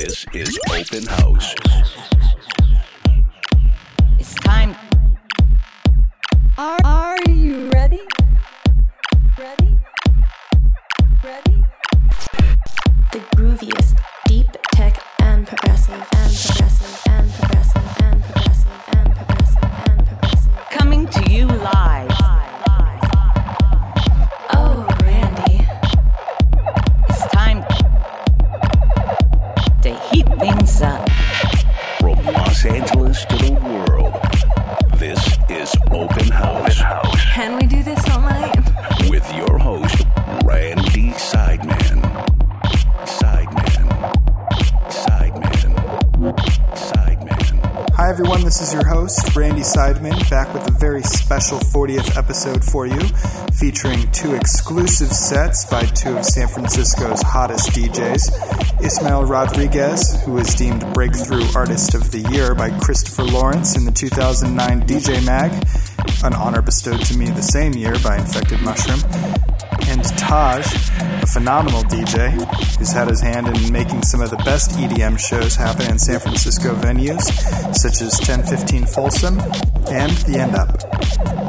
This is Open House. 40th episode for you, featuring two exclusive sets by two of San Francisco's hottest DJs Ismael Rodriguez, who was deemed Breakthrough Artist of the Year by Christopher Lawrence in the 2009 DJ Mag, an honor bestowed to me the same year by Infected Mushroom, and Taj, a phenomenal DJ who's had his hand in making some of the best EDM shows happen in San Francisco venues, such as 1015 Folsom and The EndUp.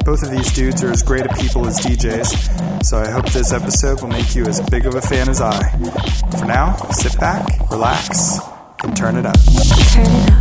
Both of these dudes are as great a people as DJs, so I hope this episode will make you as big of a fan as I. For now, sit back, relax, and turn it up. Turn it up.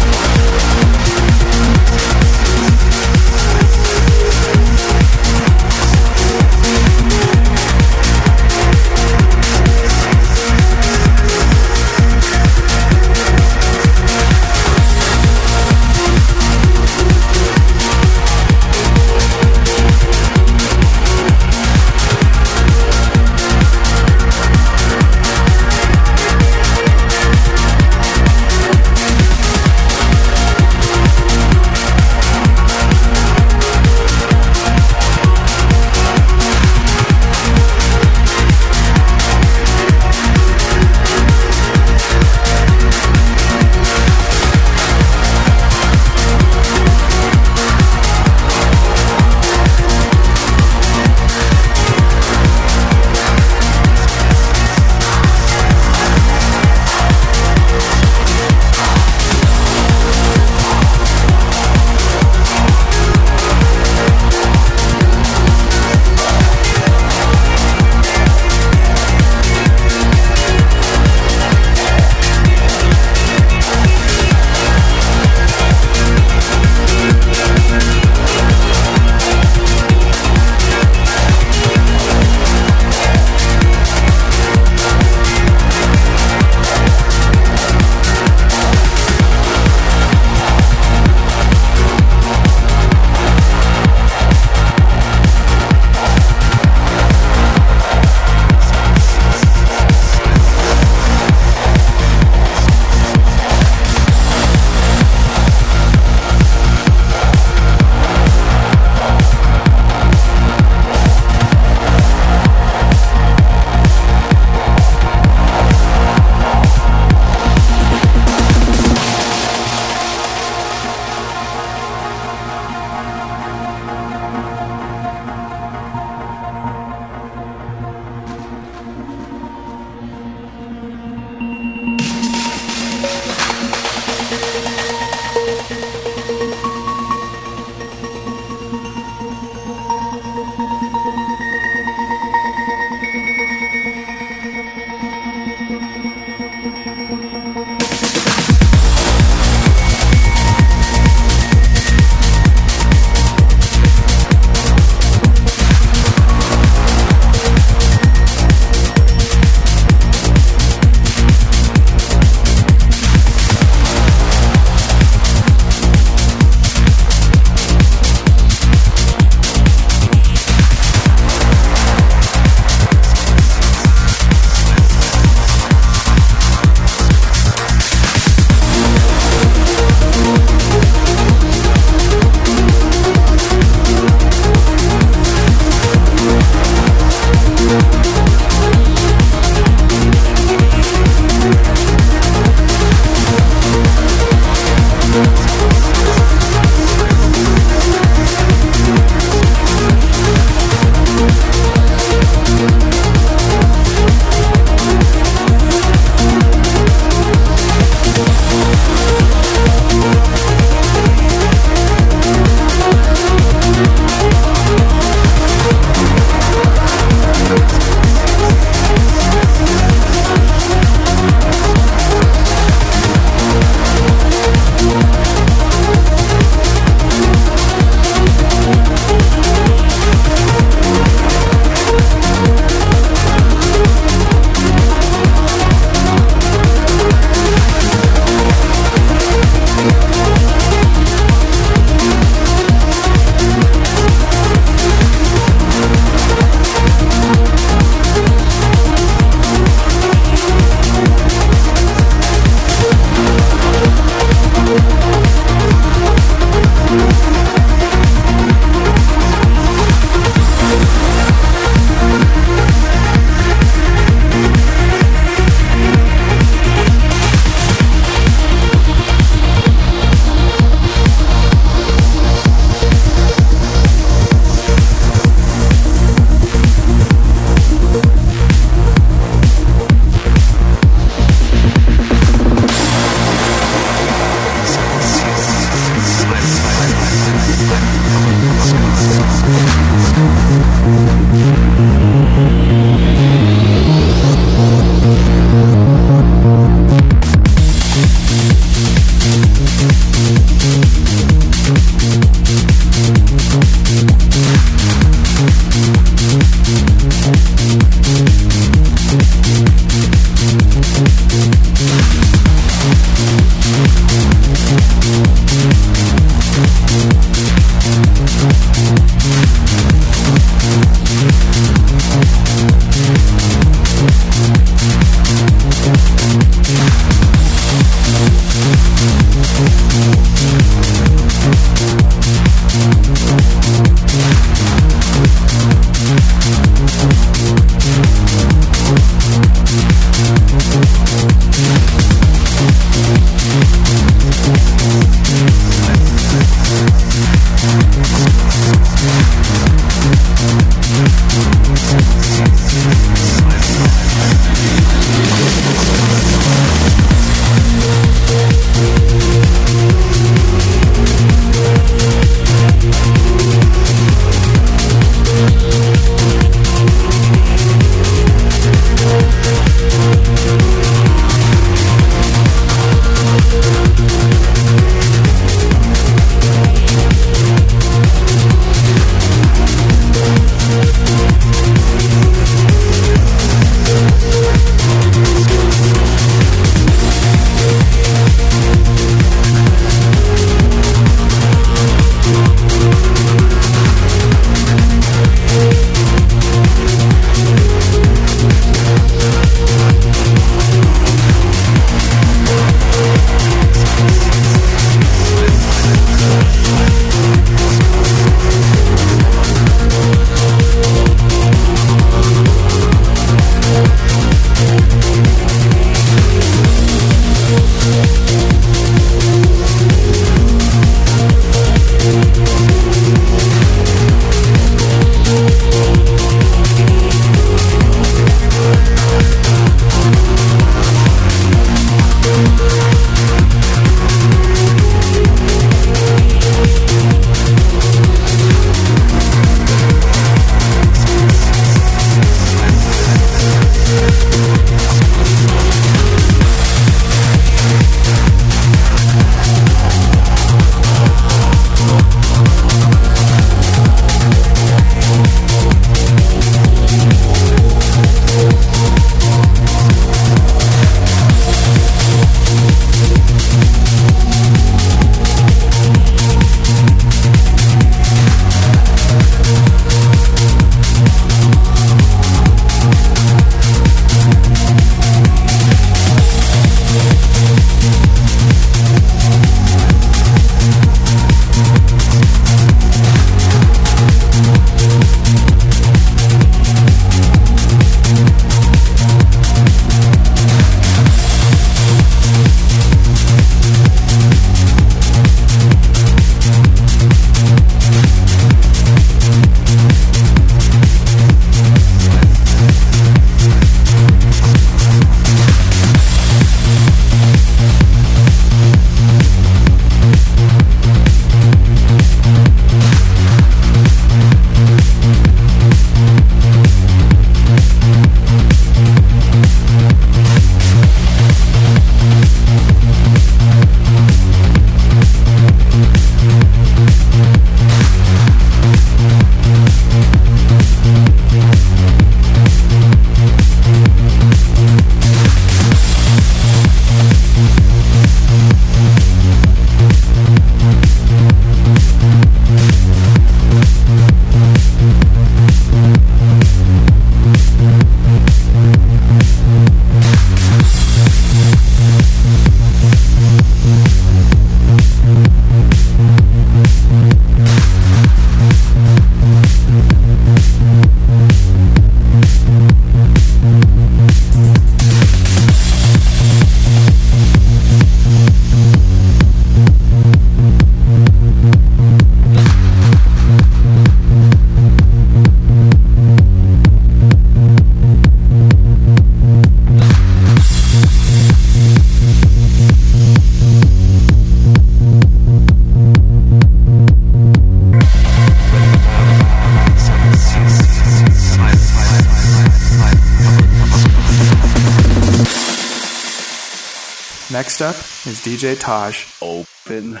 Next up is DJ Taj. Open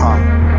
djtaj.com.